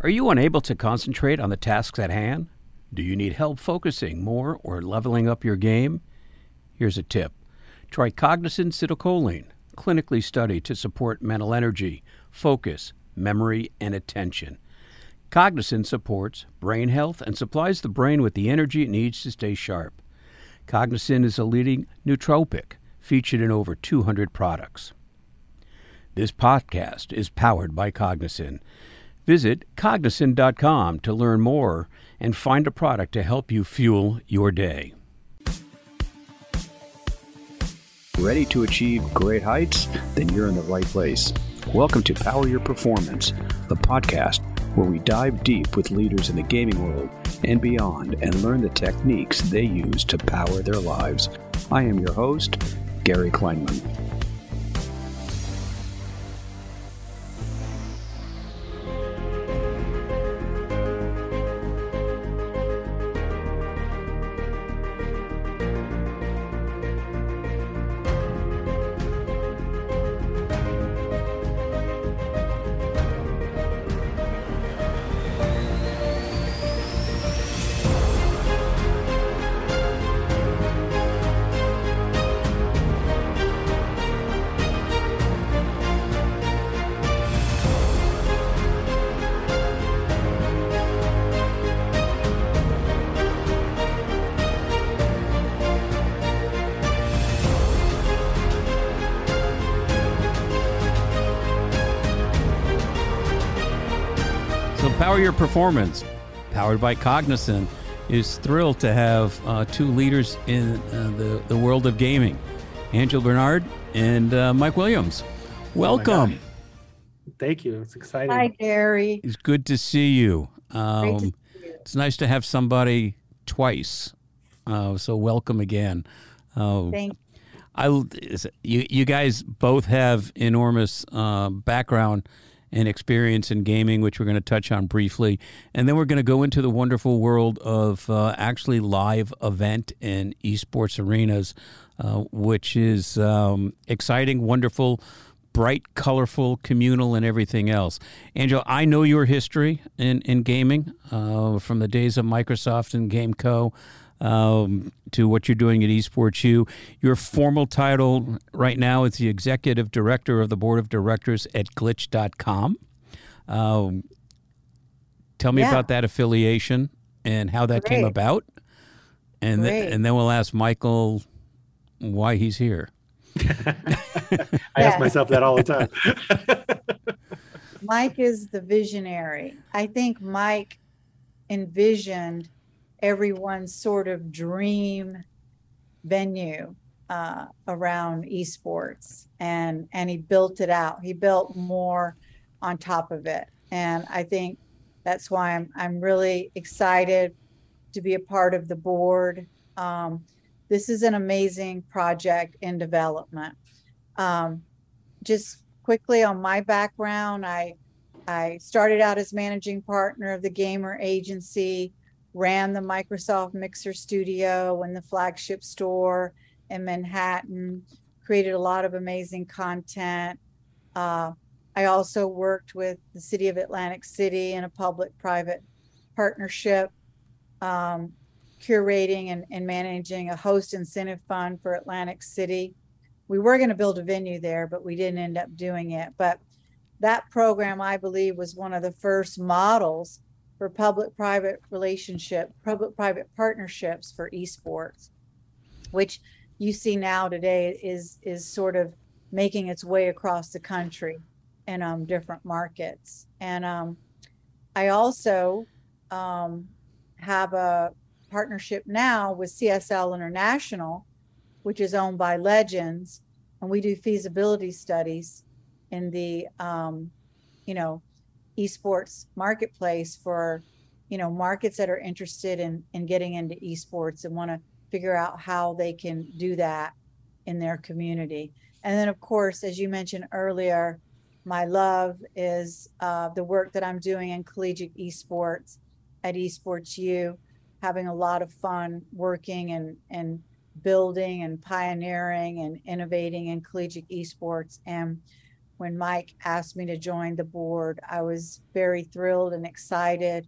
Are you unable to concentrate on the tasks at hand? Do you need help focusing more or leveling up your game? Here's a tip try Cognizin Citicoline, clinically studied to support mental energy, focus, memory, and attention. Cognizin supports brain health and supplies the brain with the energy it needs to stay sharp. Cognizin is a leading nootropic featured in over 200 products. This podcast is powered by Cognizin. Visit cognizin.com to learn more and find a product to help you fuel your day. Ready to achieve great heights? Then you're in the right place. Welcome to Power Your Performance, the podcast where we dive deep with leaders in the gaming world and beyond and learn the techniques they use to power their lives. I am your host, Gary Kleinman. Power Your Performance, powered by Cognizin, is thrilled to have uh, two leaders in uh, the, the world of gaming, Angel Bernard and uh, Mike Williams. Welcome. Oh Thank you. It's exciting. Hi, Gary. It's good to see you. Um, to see you. It's nice to have somebody twice. Uh, so welcome again. Uh, Thank I, you, you guys both have enormous uh, background and experience in gaming, which we're going to touch on briefly. And then we're going to go into the wonderful world of uh, actually live event and esports arenas, uh, which is um, exciting, wonderful, bright, colorful, communal, and everything else. Angel, I know your history in, in gaming uh, from the days of Microsoft and GameCo um, to what you're doing at Esports U. Your formal title right now is the executive director of the board of directors at glytch.com. Um, tell me yeah. about that affiliation and how that Great. came about. And, th- and then we'll ask Michael why he's here. I ask myself that all the time. Mike is the visionary. I think Mike envisioned everyone's sort of dream venue uh, around esports. And and he built it out. He built more on top of it. And i think that's why i'm i'm really excited to be a part of the board. Um, this is an amazing project in development. Um, just quickly on my background i i started out as managing partner of the gamer agency ran the Microsoft Mixer Studio and the flagship store in Manhattan, created a lot of amazing content. Uh, I also worked with the city of Atlantic City in a public private partnership, um, curating and, and managing a host incentive fund for Atlantic City. We were going to build a venue there, but we didn't end up doing it. But that program, I believe, was one of the first models for public-private relationship, public-private partnerships for esports, which you see now today is is sort of making its way across the country in um, different markets. And um, I also um, have a partnership now with CSL International, which is owned by Legends, and we do feasibility studies in the um, you know esports marketplace for you know markets that are interested in in getting into esports and want to figure out how they can do that in their community. And then of course as you mentioned earlier my love is uh, the work that i'm doing in collegiate esports at esports u having a lot of fun working and and building and pioneering and innovating in collegiate esports. And when Mike asked me to join the board, I was very thrilled and excited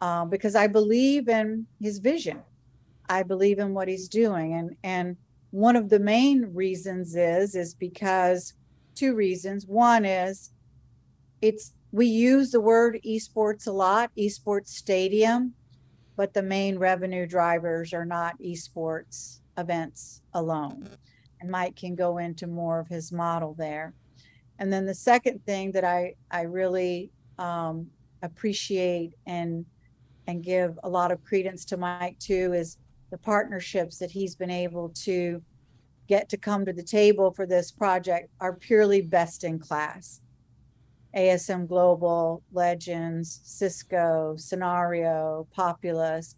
um, because I believe in his vision. I believe in what he's doing, and and one of the main reasons is is because two reasons. One is it's we use the word esports a lot, esports stadium, but the main revenue drivers are not esports events alone. And Mike can go into more of his model there. And then the second thing that I I really um, appreciate and and give a lot of credence to Mike too is the partnerships that he's been able to get to come to the table for this project are purely best in class. ASM Global, Legends, Cisco, Scenario, Populous.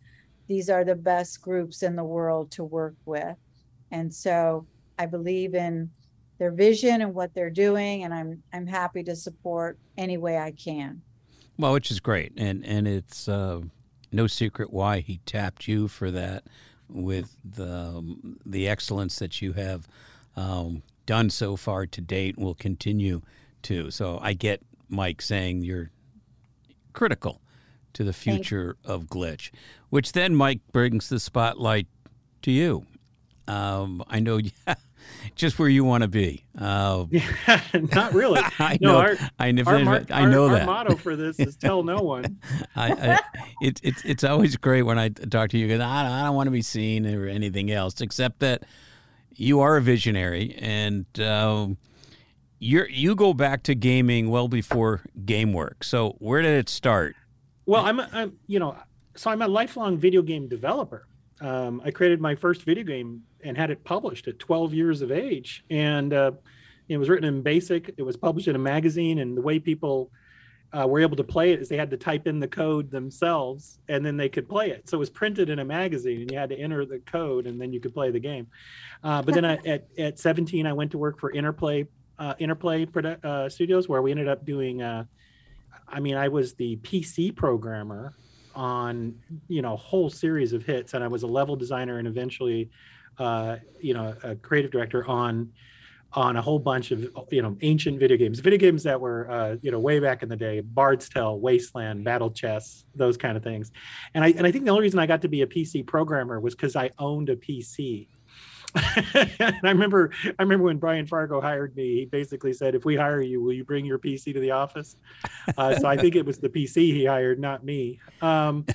These are the best groups in the world to work with. And so I believe in their vision and what they're doing, and I'm I'm happy to support any way I can. Well, which is great, and and it's uh, no secret why he tapped you for that with the the excellence that you have um, done so far to date will continue to. So I get Mike saying you're critical to the future of Glytch, which then Mike brings the spotlight to you. Um, I know, yeah, just where you want to be. Uh, yeah, not really. I no, know. Our, I, never, our, mar- I know our, that. Our motto for this is tell no one. I, I it, it's it's always great when I talk to you because I, I don't want to be seen or anything else except that you are a visionary and. Um, you you go back to gaming well before GameWorks. So where did it start? Well, I'm, a, I'm you know, so I'm a lifelong video game developer. Um, I created my first video game and had it published at 12 years of age, and uh, it was written in BASIC. It was published in a magazine, and the way people uh, were able to play it is they had to type in the code themselves, and then they could play it. So it was printed in a magazine, and you had to enter the code, and then you could play the game. Uh, but then I, at at 17, I went to work for Interplay uh, Interplay produ- uh, Studios, where we ended up doing. Uh, I mean, I was the PC programmer on you know a whole series of hits, and I was a level designer and eventually, uh, you know, a creative director on on a whole bunch of you know ancient video games, video games that were uh, you know way back in the day, Bard's Tale, Wasteland, Battle Chess, those kind of things. And I and I think the only reason I got to be a PC programmer was because I owned a PC. and I remember I remember when Brian Fargo hired me, he basically said, if we hire you, will you bring your PC to the office? Uh, so I think it was the PC he hired, not me. Um,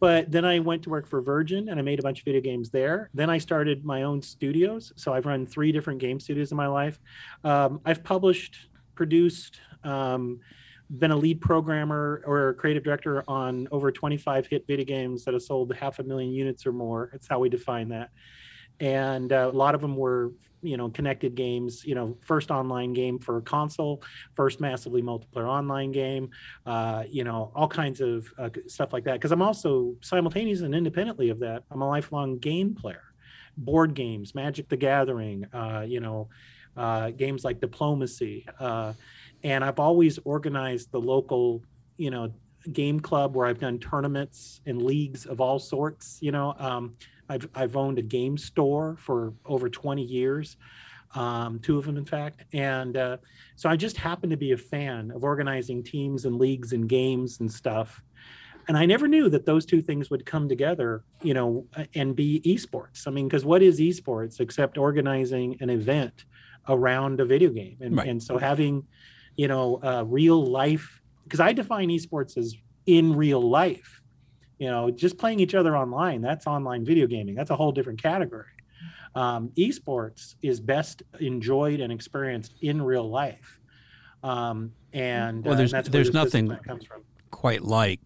but then I went to work for Virgin and I made a bunch of video games there. Then I started my own studios. So I've run three different game studios in my life. Um, I've published, produced, um, been a lead programmer or creative director on over 25 hit video games that have sold half a million units or more. That's how we define that and uh, a lot of them were you know connected games you know first online game for console first massively multiplayer online game uh, you know all kinds of uh, stuff like that. Because i'm also simultaneously and independently of that i'm a lifelong game player. Board games magic the gathering uh, you know uh, games like diplomacy uh, and i've always organized the local you know game club where i've done tournaments and leagues of all sorts you know um, I've I've owned a game store for over 20 years, um, two of them in fact, and uh, so I just happen to be a fan of organizing teams and leagues and games and stuff. And I never knew that those two things would come together, you know, and be esports. I mean, because what is esports except organizing an event around a video game? And, right. and so having, you know, uh, real life, because I define esports as in real life you know just playing each other online that's online video gaming. That's a whole different category. Um, esports is best enjoyed and experienced in real life. Um, and well there's, uh, there's nothing quite like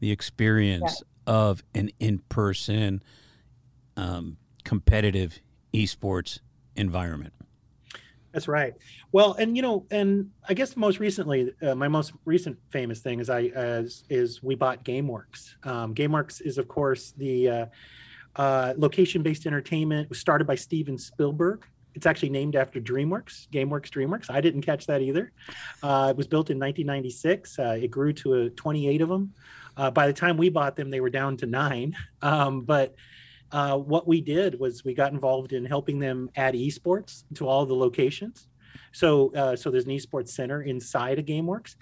the experience yeah. of an in-person um, competitive esports environment that's right. Well, and you know, and I guess most recently, uh, my most recent famous thing is I as is we bought GameWorks. Um, GameWorks is of course the uh, uh, location-based entertainment. Was started by Steven Spielberg. It's actually named after DreamWorks, GameWorks DreamWorks. I didn't catch that either. Uh, it was built in 1996. Uh, it grew to a 28 of them. Uh, by the time we bought them, they were down to nine. Um, but uh, what we did was we got involved in helping them add esports to all the locations. So uh, so there's an esports center inside of GameWorks,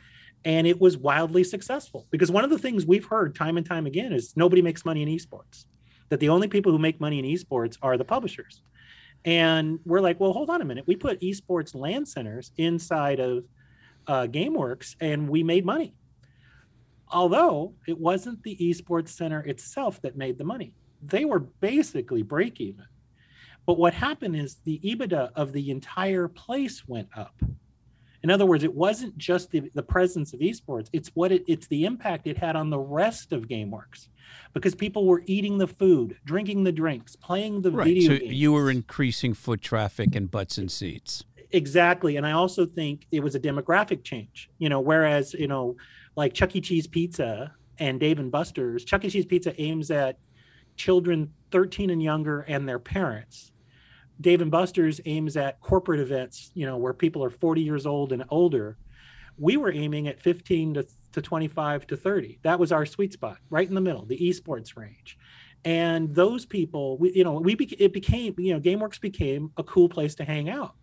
and it was wildly successful because one of the things we've heard time and time again is nobody makes money in esports. That the only people who make money in esports are the publishers. And we're like, well, hold on a minute. We put esports land centers inside of uh, GameWorks, and we made money. Although it wasn't the esports center itself that made the money, they were basically break even. But what happened is the EBITDA of the entire place went up. In other words, it wasn't just the, the presence of esports, it's what it, it's the impact it had on the rest of GameWorks because people were eating the food, drinking the drinks, playing the right. video so games. you were increasing foot traffic and butts and seats. Exactly. And I also think it was a demographic change, you know, whereas, you know, like Chuck E. Cheese Pizza and Dave and Buster's, Chuck E. Cheese Pizza aims at children 13 and younger and their parents. Dave and Buster's aims at corporate events, you know, where people are 40 years old and older. We were aiming at 15 to, to 25 to 30. That was our sweet spot, right in the middle, the esports range. And those people, we, you know, we it became, you know, GameWorks became a cool place to hang out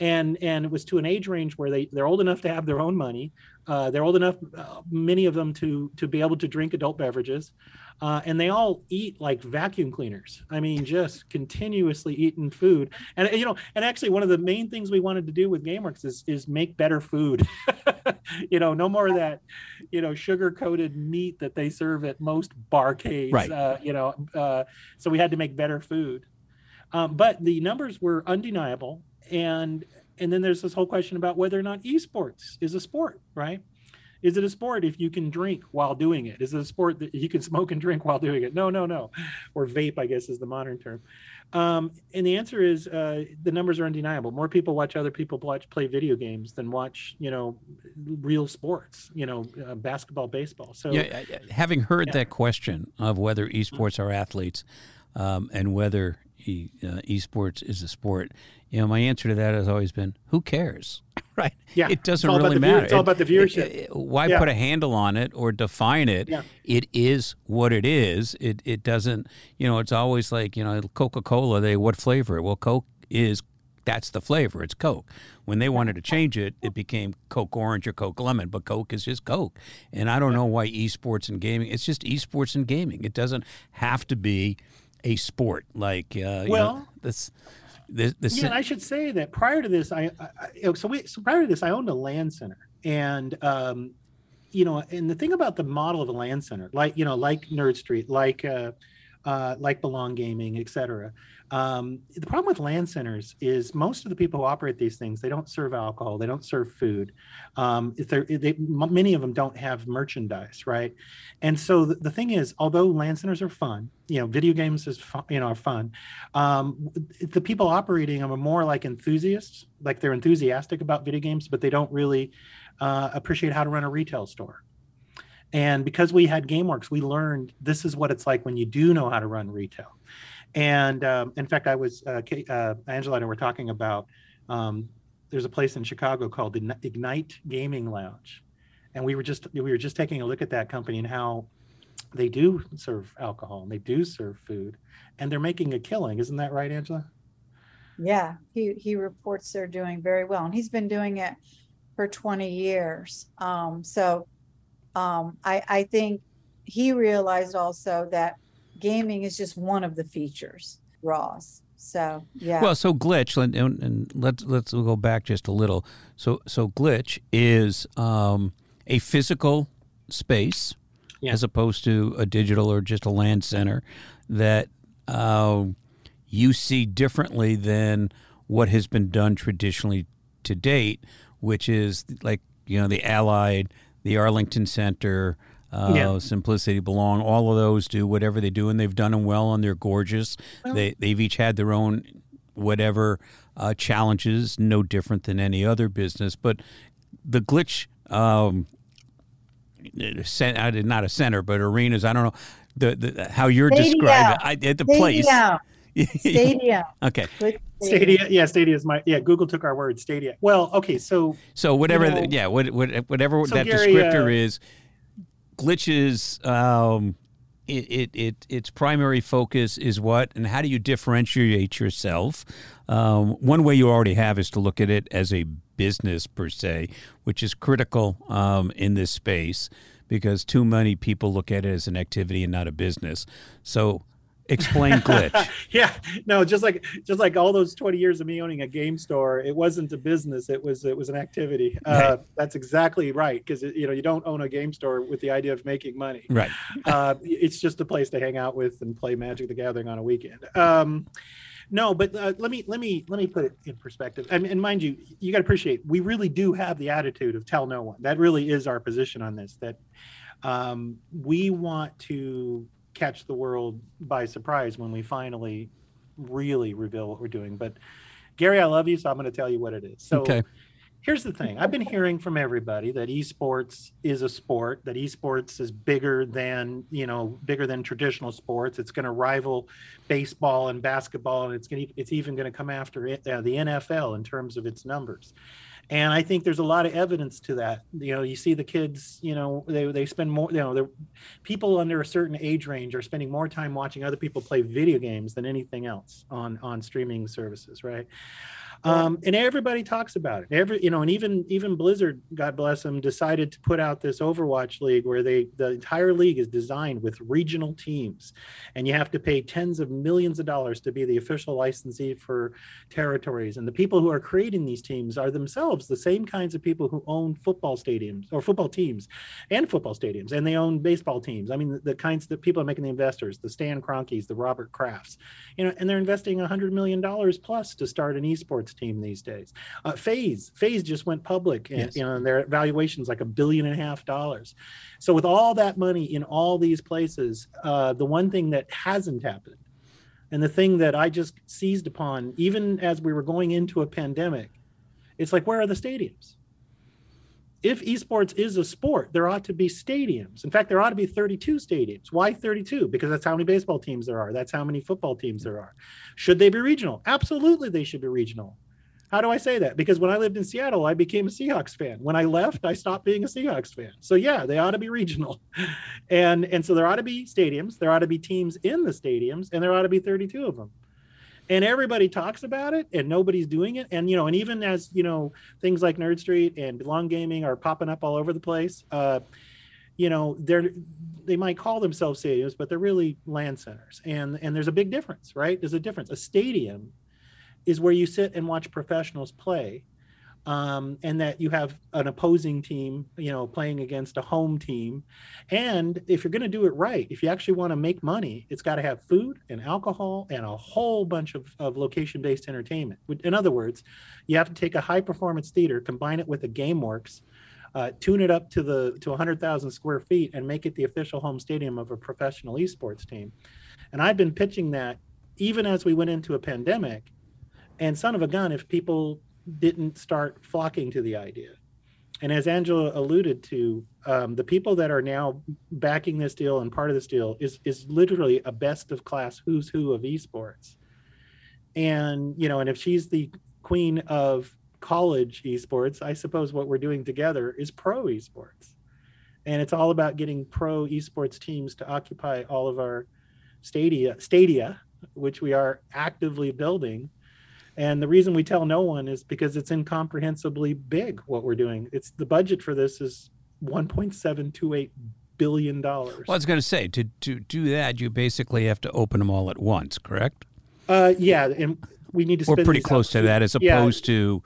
and and it was to an age range where they they're old enough to have their own money. Uh, they're old enough uh, many of them to to be able to drink adult beverages. Uh, and they all eat like vacuum cleaners. I mean just continuously eating food. And you know and actually one of the main things we wanted to do with gameworks is is make better food. You know no more of that you know sugar coated meat that they serve at most barcades right. Uh, you know uh, so we had to make better food. Um, but the numbers were undeniable and and then there's this whole question about whether or not esports is a sport right? Is it a sport if you can drink while doing it? Is it a sport that you can smoke and drink while doing it? No no no. Or vape i guess is the modern term. Um, and the answer is uh, the numbers are undeniable. More people watch other people watch play video games than watch you know real sports you know uh, basketball baseball. So yeah, having heard yeah. that question of whether esports are athletes um, and whether e, uh, esports is a sport you know, my answer to that has always been, who cares? right? Yeah. It doesn't really matter. It's all about the viewership. It, it, why yeah. put a handle on it or define it? Yeah. It is what it is. It it doesn't, you know, it's always like, you know, Coca-Cola, they what flavor? Well, Coke is that's the flavor. It's Coke. When they wanted to change it, it became Coke Orange or Coke Lemon, but Coke is just Coke. And I don't know why esports and gaming, it's just esports and gaming. It doesn't have to be a sport like uh, well, you know, this yeah, I should say that prior to this, I, I so we so prior to this, I owned a land center, and um, you know, and the thing about the model of a land center, like you know, like Nerd Street, like uh, uh, like Belong Gaming, et cetera, um, the problem with land centers is most of the people who operate these things they don't serve alcohol, they don't serve food. Um, if they're, they, many of them don't have merchandise, right? And so the, the, thing is, although land centers are fun, you know, video games is fun, you know are fun. Um, the people operating them are more like enthusiasts, like they're enthusiastic about video games, but they don't really uh, appreciate how to run a retail store. And because we had GameWorks, we learned this is what it's like when you do know how to run retail. And um, in fact, I was uh, uh, Angela and I were talking about. Um, there's a place in Chicago called the Ignite Gaming Lounge, and we were just we were just taking a look at that company and how they do serve alcohol and they do serve food, and they're making a killing. Isn't that right, Angela? Yeah, he he reports they're doing very well, and he's been doing it for 20 years. Um, so um, I I think he realized also that gaming is just one of the features Ross. So yeah. Well, so Glytch, and, and let's let's go back just a little. So so Glytch is um, a physical space yeah. as opposed to a digital or just a land center that uh, you see differently than what has been done traditionally to date, which is like you know the Allied, the Arlington Center, uh, yeah. Simplicity Belong. All of those do whatever they do, and they've done them well, and they're gorgeous. Well, they they've each had their own whatever uh, challenges, no different than any other business. But the Glytch, um, not a center, but arenas. I don't know the, the how you're describing it. I, at the place. Stadia. okay. Stadia. Yeah, Stadia is my yeah. Google took our word Stadia. Well, okay, so so whatever. You know, the, yeah, what, what, whatever so that Gary, descriptor uh, is Glytch's um, it, it, it its primary focus is what, and how do you differentiate yourself? Um, one way you already have is to look at it as a business per se, which is critical um, in this space because too many people look at it as an activity and not a business. So explain Glytch. Yeah no just like just like all those 20 years of me owning a game store it wasn't a business it was it was an activity. Uh, right. that's exactly right because you know you don't own a game store with the idea of making money. Right. Uh, it's just a place to hang out with and play magic the gathering on a weekend. Um, no but uh, let me let me let me put it in perspective. And, and mind you you got to appreciate we really do have the attitude of tell no one. That really is our position on this that um, we want to catch the world by surprise when we finally really reveal what we're doing. But Gary, I love you, so I'm going to tell you what it is. So okay. Here's the thing. I've been hearing from everybody that esports is a sport, that esports is bigger than, you know, bigger than traditional sports. It's going to rival baseball and basketball, and it's going to, it's even going to come after it, uh, the NFL in terms of its numbers. And i think there's a lot of evidence to that. You know you see the kids you know they, they spend more you know people under a certain age range are spending more time watching other people play video games than anything else on on streaming services right um, and everybody talks about it. Every you know, and even even Blizzard, God bless them, decided to put out this Overwatch League where they the entire league is designed with regional teams, and you have to pay tens of millions of dollars to be the official licensee for territories. And the people who are creating these teams are themselves the same kinds of people who own football stadiums or football teams, and football stadiums, and they own baseball teams. I mean, the, the kinds that people are making the investors, the Stan Kroenkes, the Robert Krafts, you know, and they're investing a hundred million dollars plus to start an esports team these days. Uh, Phase, FaZe just went public, and yes. you know, their valuation's like a billion and a half dollars. So with all that money in all these places, uh, the one thing that hasn't happened, and the thing that I just seized upon, even as we were going into a pandemic, it's like where are the stadiums? if esports is a sport, there ought to be stadiums. In fact, there ought to be 32 stadiums. Why 32? Because that's how many baseball teams there are. That's how many football teams there are. Should they be regional? Absolutely, they should be regional. How do I say that? Because when I lived in Seattle, I became a Seahawks fan. When I left, I stopped being a Seahawks fan. So yeah, they ought to be regional. And and so there ought to be stadiums, there ought to be teams in the stadiums, and there ought to be 32 of them and everybody talks about it and nobody's doing it and you know and even as you know things like nerd street and belong gaming are popping up all over the place uh you know they're they might call themselves stadiums but they're really land centers and and there's a big difference right there's a difference a stadium is where you sit and watch professionals play um, and that you have an opposing team, you know, playing against a home team. And if you're going to do it right, if you actually want to make money, it's got to have food and alcohol and a whole bunch of, of location based entertainment. In other words, you have to take a high performance theater, combine it with a GameWorks. Uh, tune it up to the to 100,000 square feet and make it the official home stadium of a professional esports team. And I've been pitching that even as we went into a pandemic. And son of a gun, if people didn't start flocking to the idea. And as Angela alluded to, um, the people that are now backing this deal and part of this deal is is literally a best of class who's who of esports. And you know, and if she's the queen of college esports, I suppose what we're doing together is pro esports. And it's all about getting pro esports teams to occupy all of our stadia stadia, which we are actively building and the reason we tell no one is because it's incomprehensibly big what we're doing. It's the budget for this is 1.728 billion dollars. Well, I was going to say to to do that, you basically have to open them all at once, correct? Uh, yeah, and we need to. We're pretty close to that, as opposed yeah. to,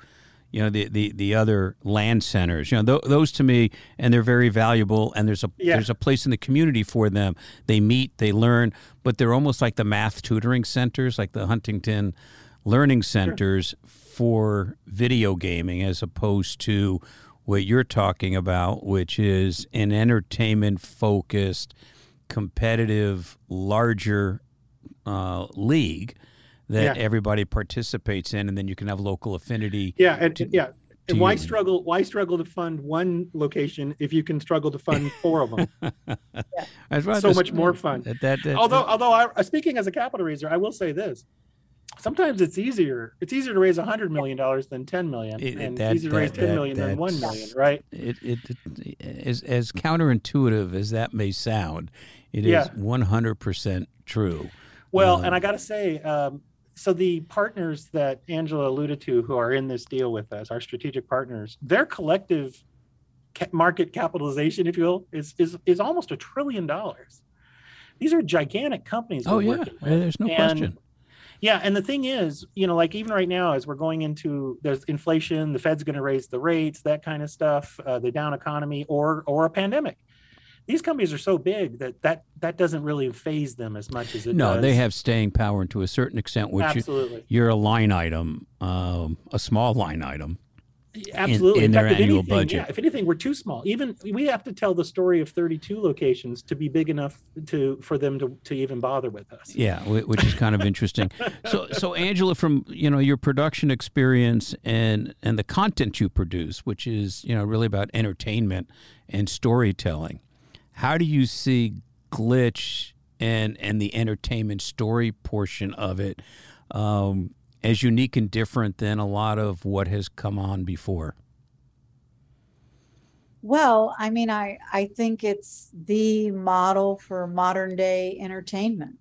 you know, the, the the other land centers. You know, th- those to me, and they're very valuable. And there's a yeah. there's a place in the community for them. They meet, they learn, but they're almost like the math tutoring centers, like the Huntington learning centers sure. for video gaming as opposed to what you're talking about, which is an entertainment focused, competitive, larger uh, league that yeah. everybody participates in, and then you can have local affinity. Yeah, and to, yeah. And why struggle? Why struggle to fund one location if you can struggle to fund four of them? yeah. So much more fun. That, that, that, although, although I, speaking as a capital raiser, I will say this: sometimes it's easier. It's easier to raise a hundred million dollars than ten million, it, and that, easier to raise ten that, million than one million, right? It, it, it, as as counterintuitive as that may sound, It Yeah. is 100% true. Well, Um, and I got to say, um, so the partners that Angela alluded to who are in this deal with us, our strategic partners, their collective ca- market capitalization, if you will, is is is almost a trillion dollars. These are gigantic companies. Oh, yeah. with. There's no And- question. Yeah, and the thing is, you know, like even right now, as we're going into there's inflation, the Fed's going to raise the rates, that kind of stuff, uh, the down economy, or or a pandemic. These companies are so big that that that doesn't really faze them as much as it does. No, does. they have staying power and to a certain extent, which you, absolutely, you're a line item, um, a small line item. Absolutely. in their fact, if annual anything, budget. Yeah, if anything, we're too small. Even we have to tell the story of 32 locations to be big enough to for them to to even bother with us. Yeah, which is kind of interesting. So, so Angela, from you know your production experience and and the content you produce, which is you know really about entertainment and storytelling, how do you see Glytch and and the entertainment story portion of it um, as unique and different than a lot of what has come on before? Well, I mean, I, I think it's the model for modern day entertainment.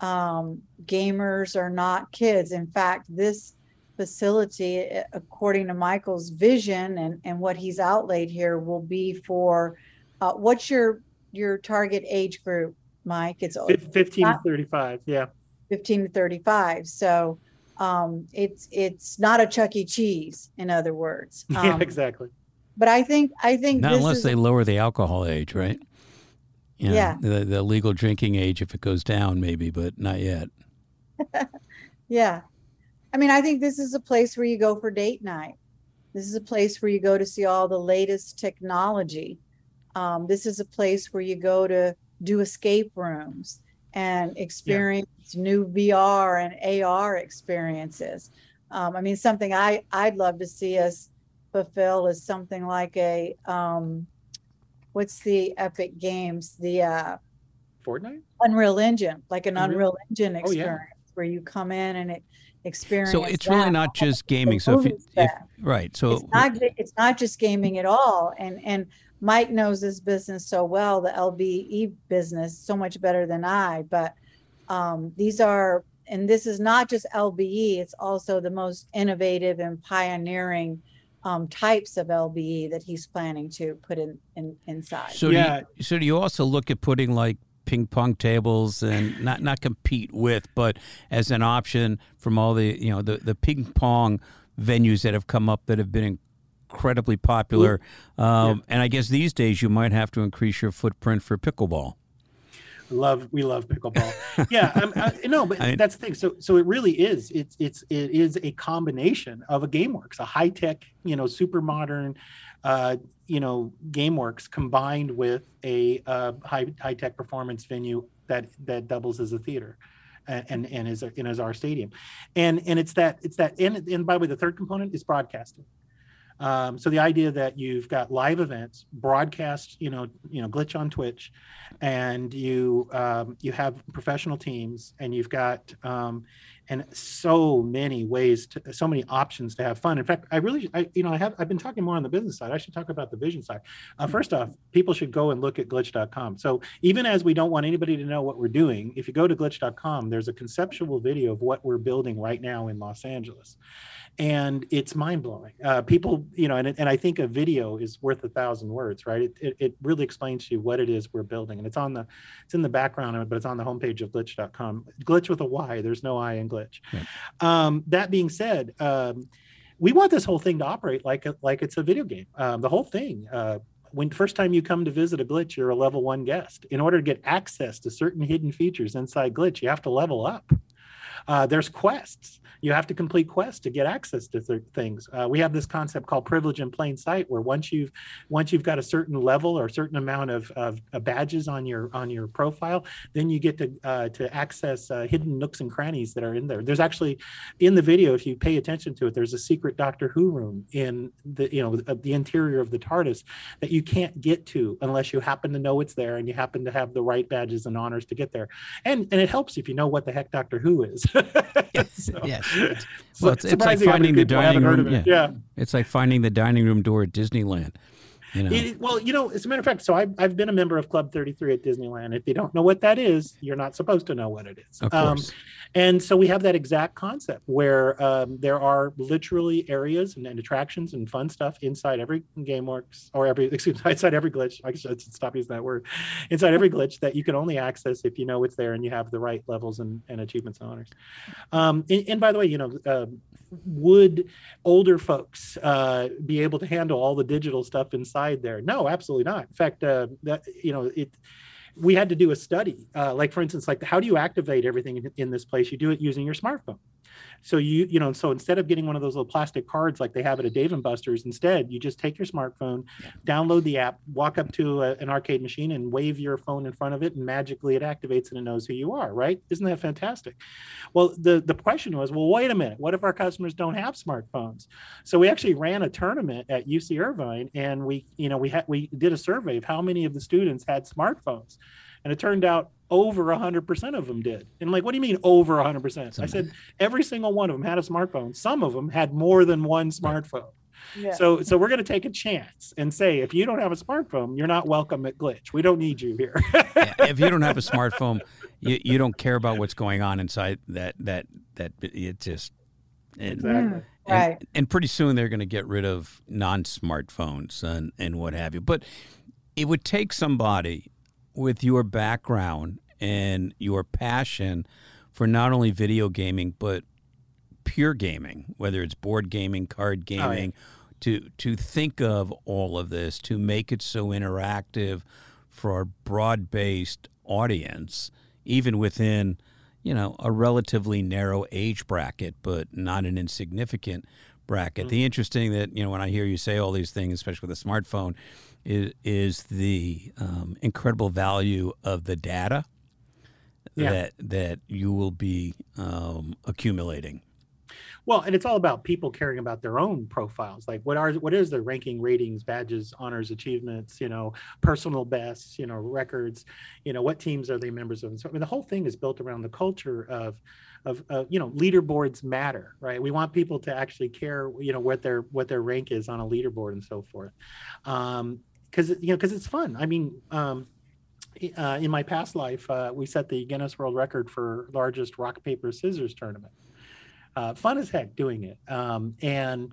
Um, gamers are not kids. In fact, this facility, according to Michael's vision and, and what he's outlaid here, will be for uh, what's your your target age group, Mike? It's Fif- 15 to 35. Yeah. 15 to 35. So um, it's it's not a Chuck E. Cheese, in other words. yeah, Um, exactly. but I think I think Not this unless is they lower the alcohol age, right? You know, Yeah. The, the legal drinking age, if it goes down, maybe, but not yet. Yeah. I mean, I think this is a place where you go for date night. This is a place where you go to see all the latest technology. Um, this is a place where you go to do escape rooms and experience new VR and AR experiences. Um, I mean, something I, I'd love to see us fulfill is something like a, um, what's the Epic Games? The, uh, Fortnite? Unreal Engine, like an Unreal? Unreal Engine Oh, yeah. experience where you come in and it experience. So it's really not just gaming. So if, you, if right, so it's not it's not just gaming at all. And and Mike knows this business so well, the LBE business, so much better than I. But um, these are, and this is not just LBE; it's also the most innovative and pioneering um, types of LBE that he's planning to put in, in inside. so Yeah. do you, so do you also look at putting like ping pong tables and not not compete with, but as an option from all the you know the the ping pong venues that have come up that have been incredibly popular. Um, And I guess these days you might have to increase your footprint for pickleball. love we love pickleball. Yeah I'm, I, no but I- that's the thing. So so it really is it's it's it is a combination of a gameworks a high-tech you know super modern uh you know gameworks combined with a uh, high high-tech performance venue that that doubles as a theater and and, and is and is our stadium. And and it's that it's that and, and by the way the third component is broadcasting um, so the idea that you've got live events, broadcast, you know, you know, Glytch on Twitch, and you um, you have professional teams, and you've got um, and so many ways to so many options to have fun. In fact, I really, I you know, I have I've been talking more on the business side. I should talk about the vision side. Uh, first off, people should go and look at glytch.com. So even as we don't want anybody to know what we're doing, if you go to glytch.com, there's a conceptual video of what we're building right now in Los Angeles and it's mind blowing. Uh, people, you know, and, and I think a video is worth a thousand words, right? It, it, it really explains to you what it is we're building, and it's on the it's in the background of it, but it's on the homepage of glytch.com. Glytch with a Y. There's no I in Glytch. Yeah. Um, that being said, um, we want this whole thing to operate like a, like it's a video game. Um, the whole thing. Uh, when first time you come to visit a Glytch, you're a level one guest. In order to get access to certain hidden features inside Glytch, you have to level up. Uh, there's quests. You have to complete quests to get access to th- things. Uh, we have this concept called privilege in plain sight, where once you've once you've got a certain level or a certain amount of, of, of badges on your on your profile, then you get to uh, to access uh, hidden nooks and crannies that are in there. There's actually in the video, if you pay attention to it, there's a secret Doctor Who room in the you know the interior of the TARDIS that you can't get to unless you happen to know it's there and you happen to have the right badges and honors to get there. And and it helps if you know what the heck Doctor Who is. So- yes. Well, it's- it's like surprising how many finding the dining room, yeah. yeah. It's like finding the dining room door at Disneyland. You know, It- well, you know, as a matter of fact, so I've, I've been a member of Club 33 at Disneyland. If you don't know what that is, you're not supposed to know what it is. of Um, course. and so we have that exact concept where um, there are literally areas and, and attractions and fun stuff inside every GameWorks or every, excuse me, inside every Glytch. I should stop using that word. Inside every Glytch that you can only access if you know it's there and you have the right levels and, and achievements and honors. Um, and, and by the way, you know, um would older folks uh, be able to handle all the digital stuff inside there? No, absolutely not. In fact, uh, that you know it. We had to do a study, uh, like for instance, like how do you activate everything in, in this place? You do it using your smartphone. So you you know so instead of getting one of those little plastic cards like they have at a Dave and Buster's, instead you just take your smartphone, download the app, walk up to a, an arcade machine, and wave your phone in front of it, and magically it activates and it knows who you are. Right? Isn't that fantastic? Well, the the question was, well, wait a minute, what if our customers don't have smartphones? So we actually ran a tournament at UC Irvine, and we you know we had we did a survey of how many of the students had smartphones, and it turned out over 100% of them did. And like, what do you mean over 100%? I said every single one of them had a smartphone. Some of them had more than one smartphone. Yeah. So so we're going to take a chance and say if you don't have a smartphone, you're not welcome at Glytch. We don't need you here. Yeah, if you don't have a smartphone, you, you don't care about what's going on inside that that that it just and, Exactly. And- right. And, pretty soon they're going to get rid of non-smartphones and and what have you. But it would take somebody with your background and your passion for not only video gaming but pure gaming, whether it's board gaming, card Oh, yeah. gaming, to to think of all of this to make it so interactive for a broad-based audience, even within you know a relatively narrow age bracket, but not an insignificant bracket. Mm-hmm. The interesting that you know when I hear you say all these things, especially with a smartphone, is is the um, incredible value of the data Yeah. that that you will be um, accumulating. Well, and it's all about people caring about their own profiles. Like what are what is their ranking, ratings, badges, honors, achievements, you know, personal bests, you know, records, you know, what teams are they members of? And so I mean the whole thing is built around the culture of of uh, you know, leaderboards matter, right? We want people to actually care, you know, what their what their rank is on a leaderboard and so forth. Um because you know, because it's fun. I mean, um uh, in my past life, uh, we set the Guinness World Record for largest rock paper scissors tournament uh, fun as heck doing it. Um, and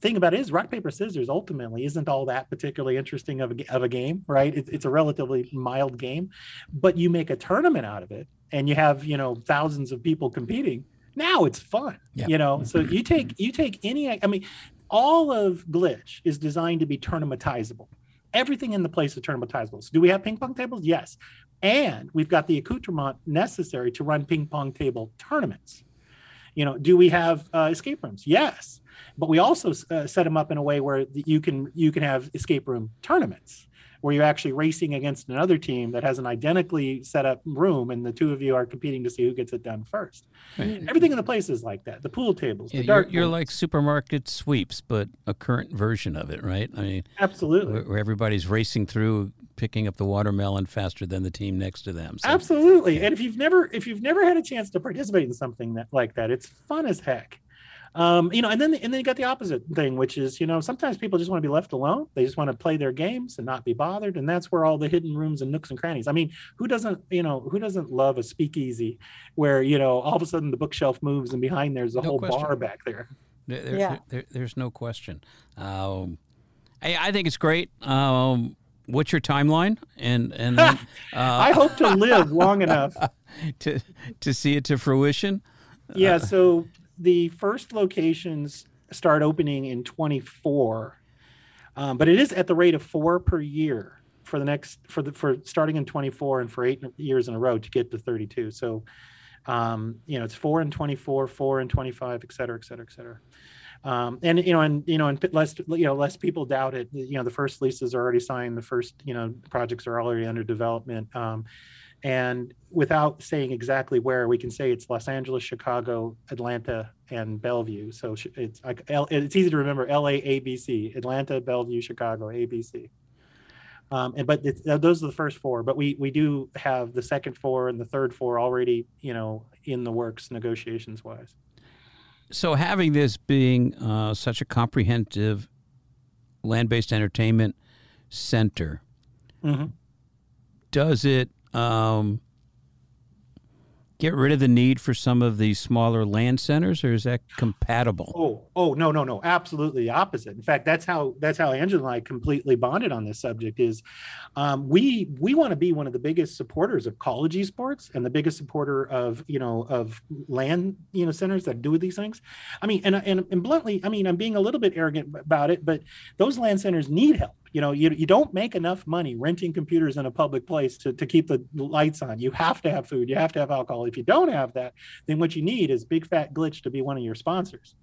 thing about it is rock paper scissors ultimately isn't all that particularly interesting of a, of a game right it's, it's a relatively mild game but you make a tournament out of it and you have you know thousands of people competing now it's fun Yeah. you know so you take you take any i mean all of Glytch is designed to be tournamentizable everything in the place is tournamentizable so do we have ping pong tables? Yes. And we've got the accoutrement necessary to run ping pong table tournaments. You know do we have uh, escape rooms? Yes. But we also uh, set them up in a way where you can you can have escape room tournaments where you're actually racing against another team that has an identically set up room and the two of you are competing to see who gets it done first. Mm. Everything in the place is like that. The pool tables the Yeah, you're, dark you're like supermarket sweeps, but a current version of it, right? I mean, absolutely. where, where everybody's racing through, picking up the watermelon faster than the team next to them. So, absolutely. And if you've never if you've never had a chance to participate in something that like that it's fun as heck um, you know and then and then you got the opposite thing which is you know sometimes people just want to be left alone they just want to play their games and not be bothered and that's where all the hidden rooms and nooks and crannies i mean who doesn't you know who doesn't love a speakeasy where you know all of a sudden the bookshelf moves and behind there's a No whole question. bar back there There, there- Yeah. there- there- there's no question. Um, I, I think it's great. Um, what's your timeline? And and then, i uh, hope to live long enough to to see it to fruition. yeah so the first locations start opening in 24 um, but it is at the rate of four per year for the next for the for starting in 24 and for eight years in a row to get to 32 so um, you know it's four and 24 four and 25 et cetera et cetera et cetera. Um, and you know and you know and less you know less people doubt it. You know the first leases are already signed. The first you know projects are already under development. Um, and without saying exactly where, we can say it's Los Angeles, Chicago, Atlanta, and Bellevue. So it's like it's easy to remember: L A A B C, Atlanta, Bellevue, Chicago, ABC. Um, and but it's, those are the first four. But we we do have the second four and the third four already, you know, in the works negotiations wise. So having this being uh, such a comprehensive land-based entertainment center, Mhm. does it um, get rid of the need for some of these smaller land centers, or is that compatible? Oh, oh no, no, no, absolutely the opposite. In fact, that's how that's how Angela and I completely bonded on this subject. Is um, we we want to be one of the biggest supporters of college esports and the biggest supporter of you know of land you know centers that do these things. I mean, and and and bluntly, I mean, I'm being a little bit arrogant about it, but those land centers need help. You know, you, you don't make enough money renting computers in a public place to, to keep the lights on. You have to have food, you have to have alcohol. If you don't have that, then what you need is Big Fat Glytch to be one of your sponsors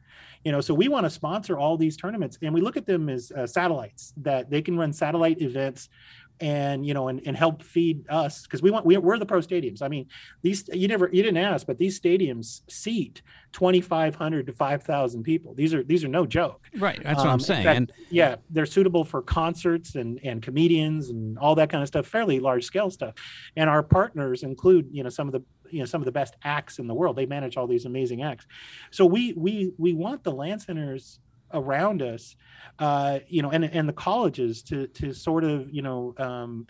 you know so we want to sponsor all these tournaments and we look at them as uh, satellites that they can run satellite events and you know and, and help feed us because we want we, we're the pro stadiums. I mean these you never you didn't ask but these stadiums seat 2500 to 5000 people. These are these are no joke. Right, that's what Um, I'm saying. fact, and yeah they're suitable for concerts and and comedians and all that kind of stuff fairly large scale stuff. And our partners include you know some of the you know some of the best acts in the world. They manage all these amazing acts. So we we we want the LAN centers around us uh you know and and the colleges to to sort of you know um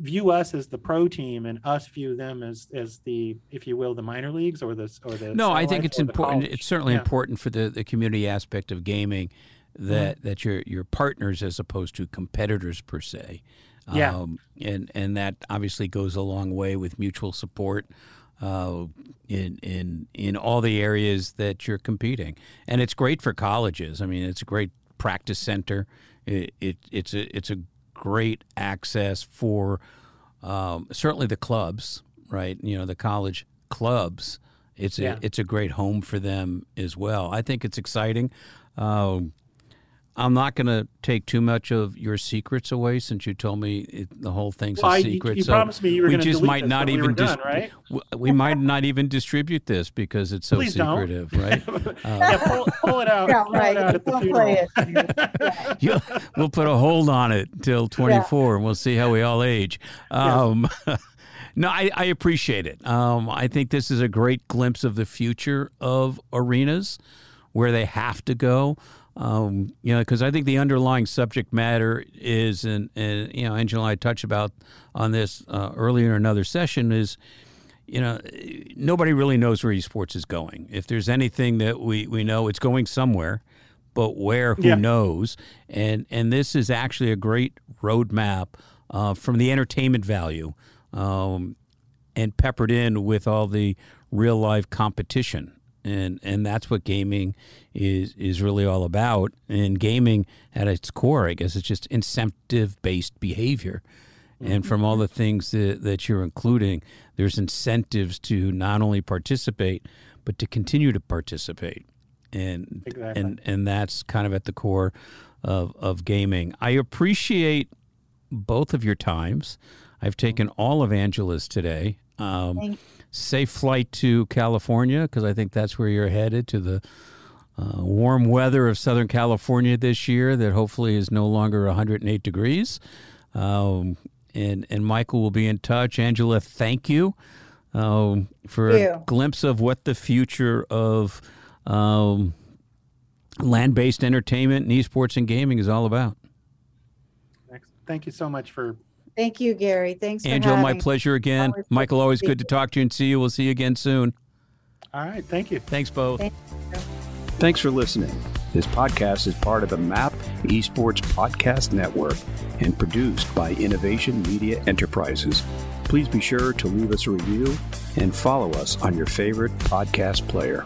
view us as the pro team and us view them as as the if you will the minor leagues or the or the no, I think it's important. college. It's certainly Yeah. important for the, the community aspect of gaming that that you're you're partners as opposed to competitors per se. Yeah. Um, and and that obviously goes a long way with mutual support uh, in in in all the areas that you're competing. And it's great for colleges. I mean, it's a great practice center. It, it it's a it's a great access for um, certainly the clubs, right? You know, the college clubs. It's a Yeah. it's a great home for them as well. I think it's exciting. Um, I'm not going to take too much of your secrets away since you told me it, the whole thing's Well, I- a you- secret. you so promised me you were we gonna just delete might this not when we even were done, right? w- we might not even distribute this because it's so Please don't. secretive, right? yeah, pull, pull it out. Yeah, pull it right. out at the Don't play it. Yeah. You- we'll put a hold on it till 24 and we'll see how we all age. Um, no, I, I appreciate it. Um, I think this is a great glimpse of the future of arenas where they have to go. Um, you know, because I think the underlying subject matter is, and, and you know, Angela and I touched about on this uh, earlier in another session is, you know, nobody really knows where esports is going. If there's anything that we, we know, it's going somewhere, but where, who Yeah. knows? And and this is actually a great roadmap uh, from the entertainment value, um, and peppered in with all the real life competition. And, and that's what gaming is is really all about. And gaming, at its core, I guess, it's just incentive based behavior. And from all the things that, that you're including, there's incentives to not only participate, but to continue to participate. And Exactly. and and that's kind of at the core of, of gaming. I appreciate both of your times. I've taken all of Angela's today. Um, Thank- safe flight to California because I think that's where you're headed to the uh, warm weather of Southern California this year that hopefully is no longer 108 degrees. Um, and, and Michael will be in touch. Angela, thank you um, for Thank a glimpse of what the future of um, land based entertainment and esports and gaming is all about. Next. Thank you so much for Thank you, Gary. Thanks for Angela, my having me. pleasure again. Always Michael, always good to talk to you and see you. We'll see you again soon. all right. Thank you. Thanks, both. Thank Thanks for listening. This podcast is part of the MAP Esports Podcast Network and produced by Innovation Media Enterprises. Please be sure to leave us a review and follow us on your favorite podcast player.